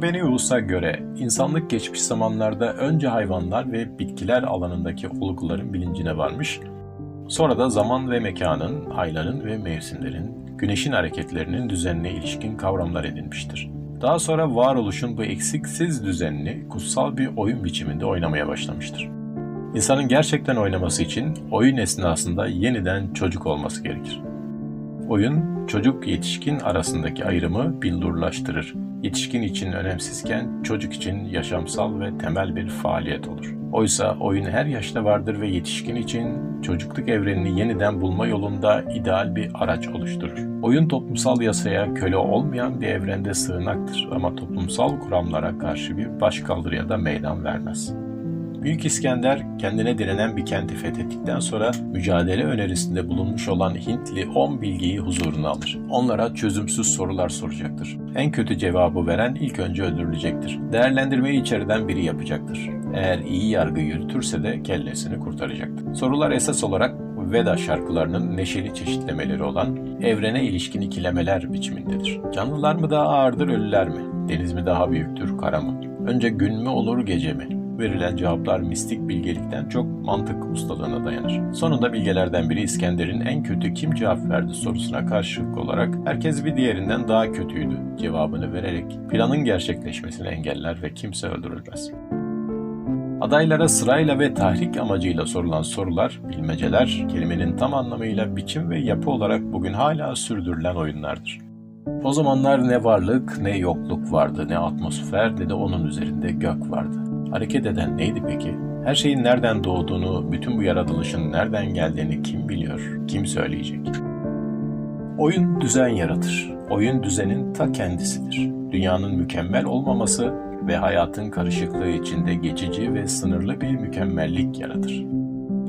Frobenius'a göre insanlık geçmiş zamanlarda önce hayvanlar ve bitkiler alanındaki olguların bilincine varmış, sonra da zaman ve mekanın, ayların ve mevsimlerin, güneşin hareketlerinin düzenine ilişkin kavramlar edinmiştir. Daha sonra varoluşun bu eksiksiz düzenini kutsal bir oyun biçiminde oynamaya başlamıştır. İnsanın gerçekten oynaması için oyun esnasında yeniden çocuk olması gerekir. Oyun, çocuk yetişkin arasındaki ayrımı billurlaştırır. Yetişkin için önemsizken çocuk için yaşamsal ve temel bir faaliyet olur. Oysa oyun her yaşta vardır ve yetişkin için çocukluk evrenini yeniden bulma yolunda ideal bir araç oluşturur. Oyun toplumsal yasaya köle olmayan bir evrende sığınaktır ama toplumsal kuramlara karşı bir başkaldırıya da meydan vermez. Büyük İskender kendine direnen bir kenti fethettikten sonra mücadele önerisinde bulunmuş olan Hintli 10 bilgiyi huzuruna alır. Onlara çözümsüz sorular soracaktır. En kötü cevabı veren ilk önce öldürülecektir. Değerlendirmeyi içeriden biri yapacaktır. Eğer iyi yargı yürütürse de kellesini kurtaracaktır. Sorular esas olarak Veda şarkılarının neşeli çeşitlemeleri olan evrene ilişkin ikilemeler biçimindedir. Canlılar mı daha ağırdır, ölüler mi? Deniz mi daha büyüktür, kara mı? Önce gün mü olur, gece mi? Verilen cevaplar mistik bilgelikten çok mantık ustalığına dayanır. Sonunda bilgelerden biri İskender'in en kötü kim cevap verdi sorusuna karşılık olarak herkes bir diğerinden daha kötüydü cevabını vererek planın gerçekleşmesini engeller ve kimse öldürülmez. Adaylara sırayla ve tahrik amacıyla sorulan sorular, bilmeceler, kelimenin tam anlamıyla biçim ve yapı olarak bugün hala sürdürülen oyunlardır. O zamanlar ne varlık ne yokluk vardı, ne atmosfer ne de onun üzerinde gök vardı. Hareket eden neydi peki? Her şeyin nereden doğduğunu, bütün bu yaratılışın nereden geldiğini kim biliyor, kim söyleyecek? Oyun düzen yaratır. Oyun düzenin ta kendisidir. Dünyanın mükemmel olmaması ve hayatın karışıklığı içinde geçici ve sınırlı bir mükemmellik yaratır.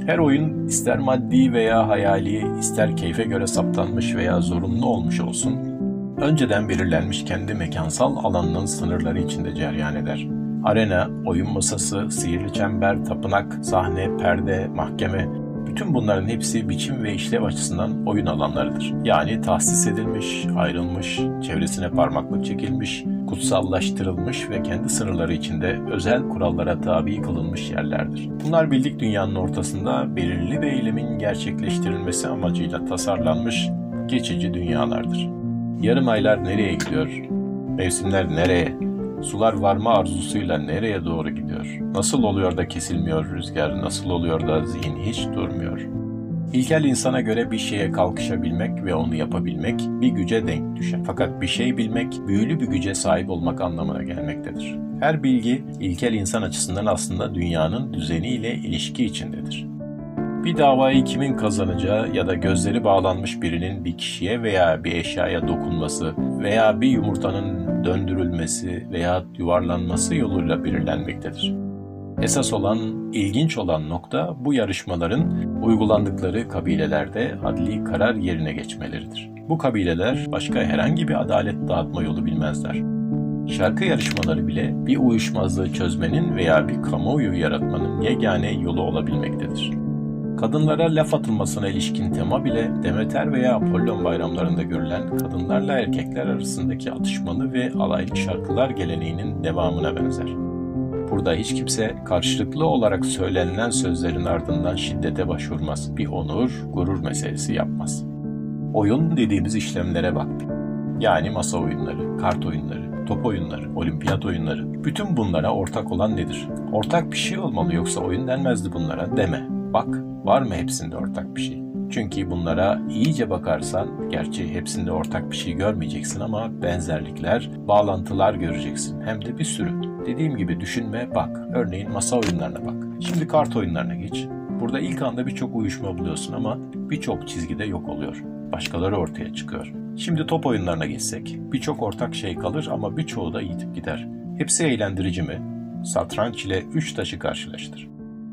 Her oyun ister maddi veya hayali, ister keyfe göre saptanmış veya zorunlu olmuş olsun, önceden belirlenmiş kendi mekansal alanının sınırları içinde cereyan eder. Arena, oyun masası, sihirli çember, tapınak, sahne, perde, mahkeme, bütün bunların hepsi biçim ve işlev açısından oyun alanlarıdır. Yani tahsis edilmiş, ayrılmış, çevresine parmaklık çekilmiş, kutsallaştırılmış ve kendi sınırları içinde özel kurallara tabi kılınmış yerlerdir. Bunlar bildik dünyanın ortasında belirli bir eylemin gerçekleştirilmesi amacıyla tasarlanmış geçici dünyalardır. Yarım aylar nereye gidiyor? Mevsimler nereye? Sular varma arzusuyla nereye doğru gidiyor? Nasıl oluyor da kesilmiyor rüzgar? Nasıl oluyor da zihin hiç durmuyor? İlkel insana göre bir şeye kalkışabilmek ve onu yapabilmek bir güce denk düşer. Fakat bir şey bilmek, büyülü bir güce sahip olmak anlamına gelmektedir. Her bilgi, ilkel insan açısından aslında dünyanın düzeniyle ilişki içindedir. Bir davayı kimin kazanacağı ya da gözleri bağlanmış birinin bir kişiye veya bir eşyaya dokunması veya bir yumurtanın döndürülmesi veya yuvarlanması yoluyla belirlenmektedir. Esas olan, ilginç olan nokta bu yarışmaların uygulandıkları kabilelerde adli karar yerine geçmeleridir. Bu kabileler başka herhangi bir adalet dağıtma yolu bilmezler. Şarkı yarışmaları bile bir uyuşmazlığı çözmenin veya bir kamuoyu yaratmanın yegane yolu olabilmektedir. Kadınlara laf atılmasına ilişkin tema bile Demeter veya Apollon bayramlarında görülen kadınlarla erkekler arasındaki atışmalı ve alaylı şarkılar geleneğinin devamına benzer. Burada hiç kimse karşılıklı olarak söylenilen sözlerin ardından şiddete başvurmaz, bir onur, gurur meselesi yapmaz. Oyun dediğimiz işlemlere bak. Yani masa oyunları, kart oyunları, top oyunları, olimpiyat oyunları. Bütün bunlara ortak olan nedir? Ortak bir şey olmalı yoksa oyun denmezdi bunlara deme. Bak, var mı hepsinde ortak bir şey? Çünkü bunlara iyice bakarsan, gerçi hepsinde ortak bir şey görmeyeceksin ama benzerlikler, bağlantılar göreceksin. Hem de bir sürü. Dediğim gibi düşünme, bak. Örneğin masa oyunlarına bak. Şimdi kart oyunlarına geç. Burada ilk anda birçok uyuşma buluyorsun ama birçok çizgide yok oluyor. Başkaları ortaya çıkıyor. Şimdi top oyunlarına geçsek. Birçok ortak şey kalır ama birçoğu da yitip gider. Hepsi eğlendirici mi? Satranç ile üç taşı karşılaştır.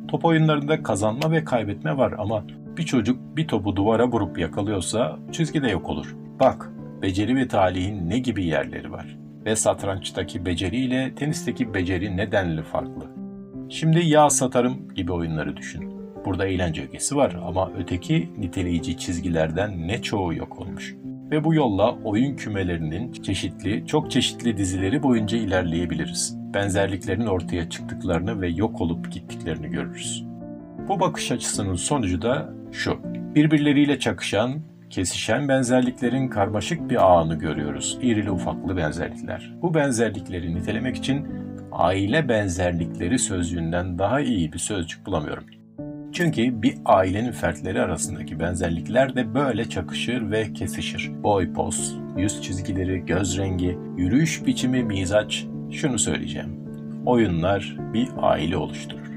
Top oyunlarında kazanma ve kaybetme var ama bir çocuk bir topu duvara vurup yakalıyorsa çizgide yok olur. Bak, beceri ve talihin ne gibi yerleri var. Ve satrançtaki beceri ile tenisteki beceri nedenli farklı. Şimdi yağ satarım gibi oyunları düşün. Burada eğlence ögesi var ama öteki niteleyici çizgilerden ne çoğu yok olmuş. Ve bu yolla oyun kümelerinin çeşitli, çok çeşitli dizileri boyunca ilerleyebiliriz. Benzerliklerin ortaya çıktıklarını ve yok olup gittiklerini görürüz. Bu bakış açısının sonucu da şu. Birbirleriyle çakışan, kesişen benzerliklerin karmaşık bir ağını görüyoruz. İrili ufaklı benzerlikler. Bu benzerlikleri nitelemek için aile benzerlikleri sözcüğünden daha iyi bir sözcük bulamıyorum. Çünkü bir ailenin fertleri arasındaki benzerlikler de böyle çakışır ve kesişir. Boy, poz, yüz çizgileri, göz rengi, yürüyüş biçimi, mizaç. Şunu söyleyeceğim. Oyunlar bir aile oluşturur.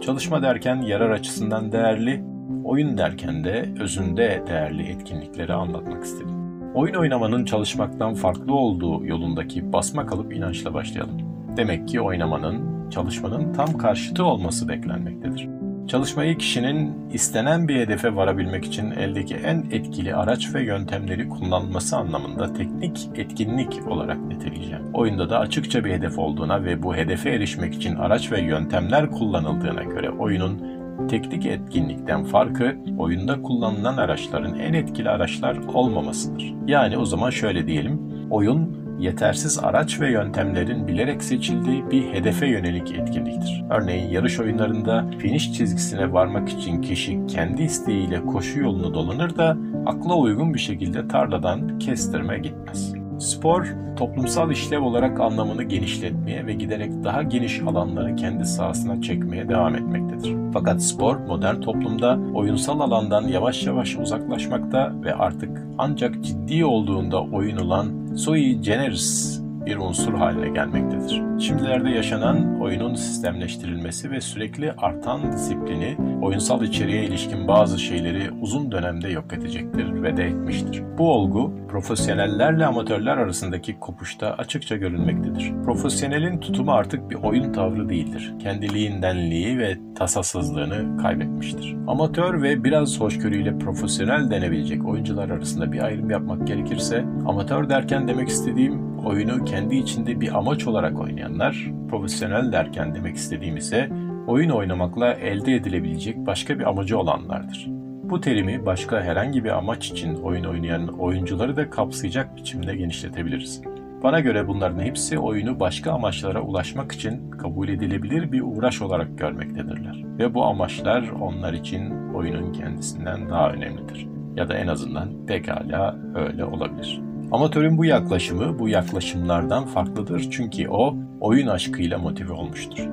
Çalışma derken yarar açısından değerli, oyun derken de özünde değerli etkinlikleri anlatmak istedim. Oyun oynamanın çalışmaktan farklı olduğu yolundaki basma kalıp inançla başlayalım. Demek ki oynamanın, çalışmanın tam karşıtı olması beklenmektedir. Çalışmayı kişinin istenen bir hedefe varabilmek için eldeki en etkili araç ve yöntemleri kullanması anlamında teknik etkinlik olarak niteleyeceğim. Oyunda da açıkça bir hedef olduğuna ve bu hedefe erişmek için araç ve yöntemler kullanıldığına göre oyunun teknik etkinlikten farkı oyunda kullanılan araçların en etkili araçlar olmamasıdır. Yani o zaman şöyle diyelim, oyun yetersiz araç ve yöntemlerin bilerek seçildiği bir hedefe yönelik etkinliktir. Örneğin yarış oyunlarında finish çizgisine varmak için kişi kendi isteğiyle koşu yolunu dolanır da akla uygun bir şekilde tarladan kestirme gitmez. Spor, toplumsal işlev olarak anlamını genişletmeye ve giderek daha geniş alanları kendi sahasına çekmeye devam etmektedir. Fakat spor, modern toplumda oyunsal alandan yavaş yavaş uzaklaşmakta ve artık ancak ciddi olduğunda oyun olan sui generis bir unsur haline gelmektedir. Şimdilerde yaşanan oyunun sistemleştirilmesi ve sürekli artan disiplini oyunsal içeriğe ilişkin bazı şeyleri uzun dönemde yok edecektir ve de etmiştir. Bu olgu profesyonellerle amatörler arasındaki kopuşta açıkça görülmektedir. Profesyonelin tutumu artık bir oyun tavrı değildir. Kendiliğindenliği ve tasasızlığını kaybetmiştir. Amatör ve biraz hoşgörüyle profesyonel denebilecek oyuncular arasında bir ayrım yapmak gerekirse, amatör derken demek istediğim oyunu kendi içinde bir amaç olarak oynayanlar, profesyonel derken demek istediğim ise oyun oynamakla elde edilebilecek başka bir amacı olanlardır. Bu terimi başka herhangi bir amaç için oyun oynayan oyuncuları da kapsayacak biçimde genişletebiliriz. Bana göre bunların hepsi oyunu başka amaçlara ulaşmak için kabul edilebilir bir uğraş olarak görmektedirler. Ve bu amaçlar onlar için oyunun kendisinden daha önemlidir. Ya da en azından pekala öyle olabilir. Amatörün bu yaklaşımı bu yaklaşımlardan farklıdır çünkü o oyun aşkıyla motive olmuştur.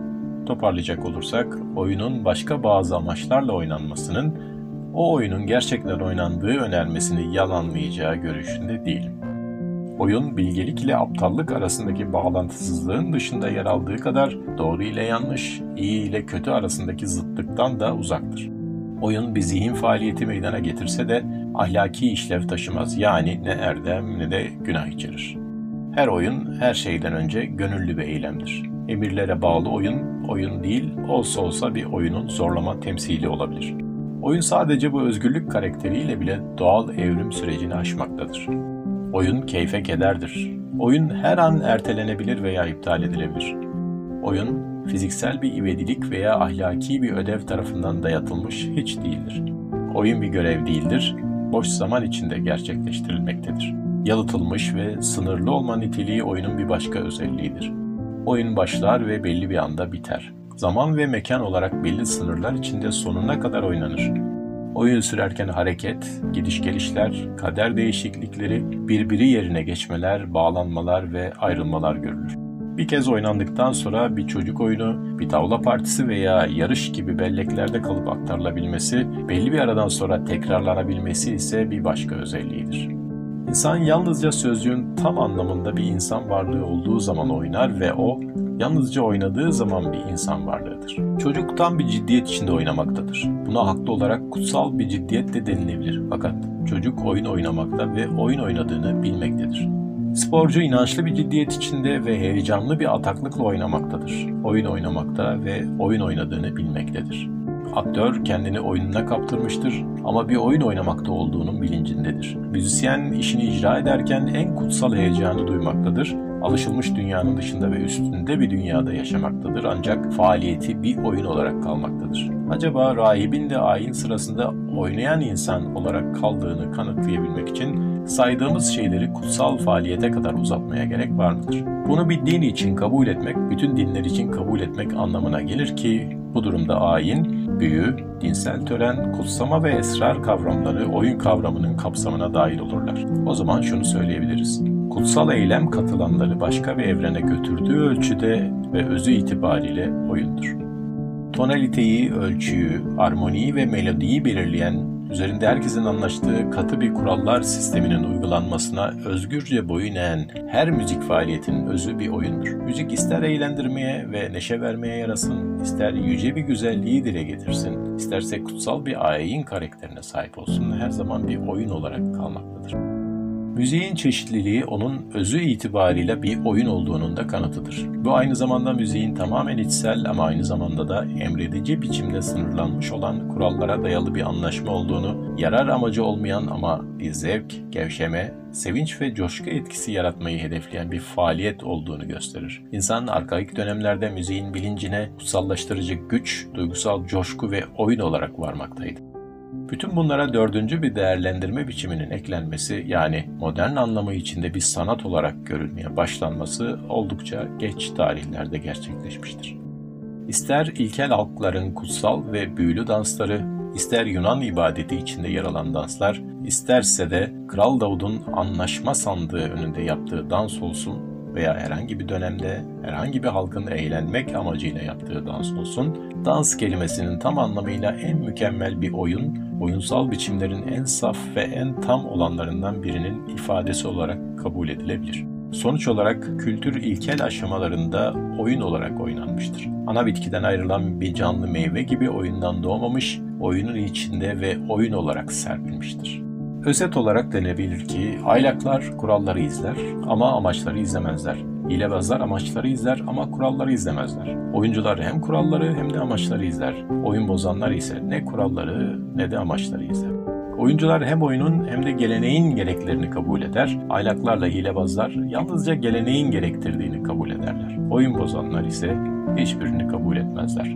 Toparlayacak olursak oyunun başka bazı amaçlarla oynanmasının o oyunun gerçekten oynandığı önermesini yalanlayacağı görüşünde değilim. Oyun bilgelik ile aptallık arasındaki bağlantısızlığın dışında yer aldığı kadar doğru ile yanlış, iyi ile kötü arasındaki zıtlıktan da uzaktır. Oyun bir zihin faaliyeti meydana getirse de ahlaki işlev taşımaz. Yani ne erdem ne de günah içerir. Her oyun her şeyden önce gönüllü bir eylemdir. Emirlere bağlı oyun, oyun değil, olsa olsa bir oyunun zorlama temsili olabilir. Oyun sadece bu özgürlük karakteriyle bile doğal evrim sürecini aşmaktadır. Oyun keyfe kederdir. Oyun her an ertelenebilir veya iptal edilebilir. Oyun fiziksel bir ivedilik veya ahlaki bir ödev tarafından dayatılmış hiç değildir. Oyun bir görev değildir, boş zaman içinde gerçekleştirilmektedir. Yalıtılmış ve sınırlı olma niteliği oyunun bir başka özelliğidir. Oyun başlar ve belli bir anda biter. Zaman ve mekan olarak belli sınırlar içinde sonuna kadar oynanır. Oyun sürerken hareket, gidiş gelişler, kader değişiklikleri, birbiri yerine geçmeler, bağlanmalar ve ayrılmalar görülür. Bir kez oynandıktan sonra bir çocuk oyunu, bir tavla partisi veya yarış gibi belleklerde kalıp aktarılabilmesi, belli bir aradan sonra tekrarlanabilmesi ise bir başka özelliğidir. İnsan yalnızca sözcüğün tam anlamında bir insan varlığı olduğu zaman oynar ve o yalnızca oynadığı zaman bir insan varlığıdır. Çocuk tam bir ciddiyet içinde oynamaktadır. Buna haklı olarak kutsal bir ciddiyet de denilebilir. Fakat çocuk oyun oynamakta ve oyun oynadığını bilmektedir. Sporcu inançlı bir ciddiyet içinde ve heyecanlı bir ataklıkla oynamaktadır. Oyun oynamakta ve oyun oynadığını bilmektedir. Aktör kendini oyununa kaptırmıştır ama bir oyun oynamakta olduğunun bilincindedir. Müzisyen işini icra ederken en kutsal heyecanı duymaktadır alışılmış dünyanın dışında ve üstünde bir dünyada yaşamaktadır ancak faaliyeti bir oyun olarak kalmaktadır. Acaba rahibin de ayin sırasında oynayan insan olarak kaldığını kanıtlayabilmek için saydığımız şeyleri kutsal faaliyete kadar uzatmaya gerek var mıdır? Bunu bir din için kabul etmek, bütün dinler için kabul etmek anlamına gelir ki bu durumda ayin, büyü, dinsel tören, kutsama ve esrar kavramları oyun kavramının kapsamına dahil olurlar. O zaman şunu söyleyebiliriz. Kutsal eylem katılanları başka bir evrene götürdüğü ölçüde ve özü itibariyle oyundur. Tonaliteyi, ölçüyü, armoniyi ve melodiyi belirleyen üzerinde herkesin anlaştığı katı bir kurallar sisteminin uygulanmasına özgürce boyun eğen her müzik faaliyetinin özü bir oyundur. Müzik ister eğlendirmeye ve neşe vermeye yarasın, ister yüce bir güzelliği dile getirsin, isterse kutsal bir ayin karakterine sahip olsun, her zaman bir oyun olarak kalmaktadır. Müziğin çeşitliliği onun özü itibariyle bir oyun olduğunun da kanıtıdır. Bu aynı zamanda müziğin tamamen içsel ama aynı zamanda da emredici biçimde sınırlanmış olan kurallara dayalı bir anlaşma olduğunu, yarar amacı olmayan ama bir zevk, gevşeme, sevinç ve coşku etkisi yaratmayı hedefleyen bir faaliyet olduğunu gösterir. İnsan arkaik dönemlerde müziğin bilincine kutsallaştırıcı güç, duygusal coşku ve oyun olarak varmaktaydı. Bütün bunlara dördüncü bir değerlendirme biçiminin eklenmesi yani modern anlamı içinde bir sanat olarak görülmeye başlanması oldukça geç tarihlerde gerçekleşmiştir. İster ilkel halkların kutsal ve büyülü dansları, ister Yunan ibadeti içinde yer alan danslar, isterse de Kral Davud'un anlaşma sandığı önünde yaptığı dans olsun veya herhangi bir dönemde herhangi bir halkın eğlenmek amacıyla yaptığı dans olsun, dans kelimesinin tam anlamıyla en mükemmel bir oyun, oyunsal biçimlerin en saf ve en tam olanlarından birinin ifadesi olarak kabul edilebilir. Sonuç olarak kültür ilkel aşamalarında oyun olarak oynanmıştır. Ana bitkiden ayrılan bir canlı meyve gibi oyundan doğmamış, oyunun içinde ve oyun olarak serpilmiştir. Özet olarak denebilir ki aylaklar kuralları izler ama amaçları izlemezler. Hilebazlar amaçları izler ama kuralları izlemezler. Oyuncular hem kuralları hem de amaçları izler. Oyun bozanlar ise ne kuralları ne de amaçları izler. Oyuncular hem oyunun hem de geleneğin gereklerini kabul eder. Aylaklarla hilebazlar yalnızca geleneğin gerektirdiğini kabul ederler. Oyun bozanlar ise hiçbirini kabul etmezler.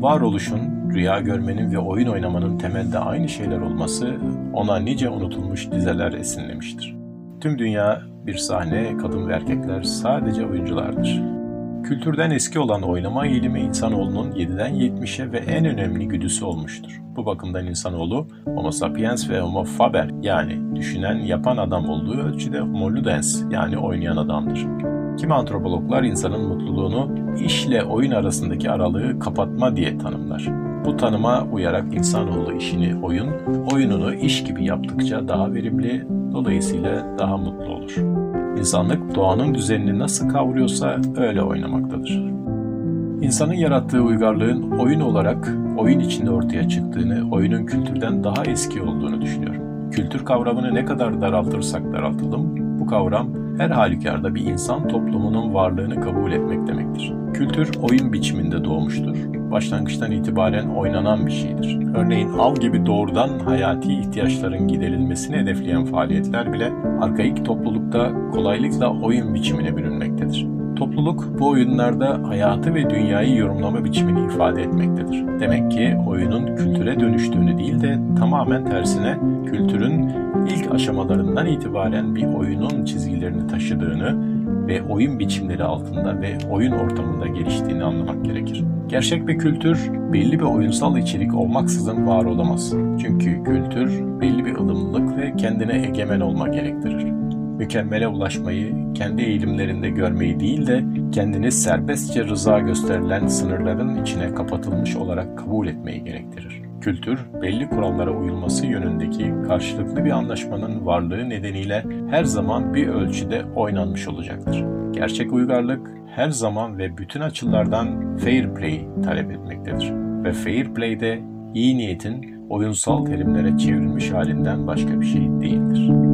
Varoluşun, rüya görmenin ve oyun oynamanın temelde aynı şeyler olması ona nice unutulmuş dizeler esinlemiştir. Tüm dünya bir sahne, kadın ve erkekler sadece oyunculardır. Kültürden eski olan oynama eğilimi insanoğlunun 7'den 70'e ve en önemli güdüsü olmuştur. Bu bakımdan insanoğlu Homo sapiens ve Homo faber yani düşünen, yapan adam olduğu ölçüde Homo ludens yani oynayan adamdır. Kimi antropologlar insanın mutluluğunu işle oyun arasındaki aralığı kapatma diye tanımlar. Bu tanıma uyarak insanoğlu işini oyun, oyununu iş gibi yaptıkça daha verimli, dolayısıyla daha mutlu olur. İnsanlık doğanın düzenini nasıl kavruyorsa öyle oynamaktadır. İnsanın yarattığı uygarlığın oyun olarak oyun içinde ortaya çıktığını, oyunun kültürden daha eski olduğunu düşünüyorum. Kültür kavramını ne kadar daraltırsak daraltalım, bu kavram her halükarda bir insan toplumunun varlığını kabul etmek demektir. Kültür oyun biçiminde doğmuştur. Başlangıçtan itibaren oynanan bir şeydir. Örneğin av gibi doğrudan hayati ihtiyaçların giderilmesini hedefleyen faaliyetler bile arkaik toplulukta kolaylıkla oyun biçimine bürünmektedir. Topluluk bu oyunlarda hayatı ve dünyayı yorumlama biçimini ifade etmektedir. Demek ki oyunun kültüre dönüştüğünü değil de tamamen tersine kültürün ilk aşamalarından itibaren bir oyunun çizgilerini taşıdığını ve oyun biçimleri altında ve oyun ortamında geliştiğini anlamak gerekir. Gerçek bir kültür belli bir oyunsal içerik olmaksızın var olamaz. Çünkü kültür belli bir ılımlılık ve kendine egemen olma gerektirir mükemmele ulaşmayı, kendi eğilimlerinde görmeyi değil de kendini serbestçe rıza gösterilen sınırların içine kapatılmış olarak kabul etmeyi gerektirir. Kültür, belli kurallara uyulması yönündeki karşılıklı bir anlaşmanın varlığı nedeniyle her zaman bir ölçüde oynanmış olacaktır. Gerçek uygarlık her zaman ve bütün açılardan fair play talep etmektedir. Ve fair play de iyi niyetin oyunsal terimlere çevrilmiş halinden başka bir şey değildir.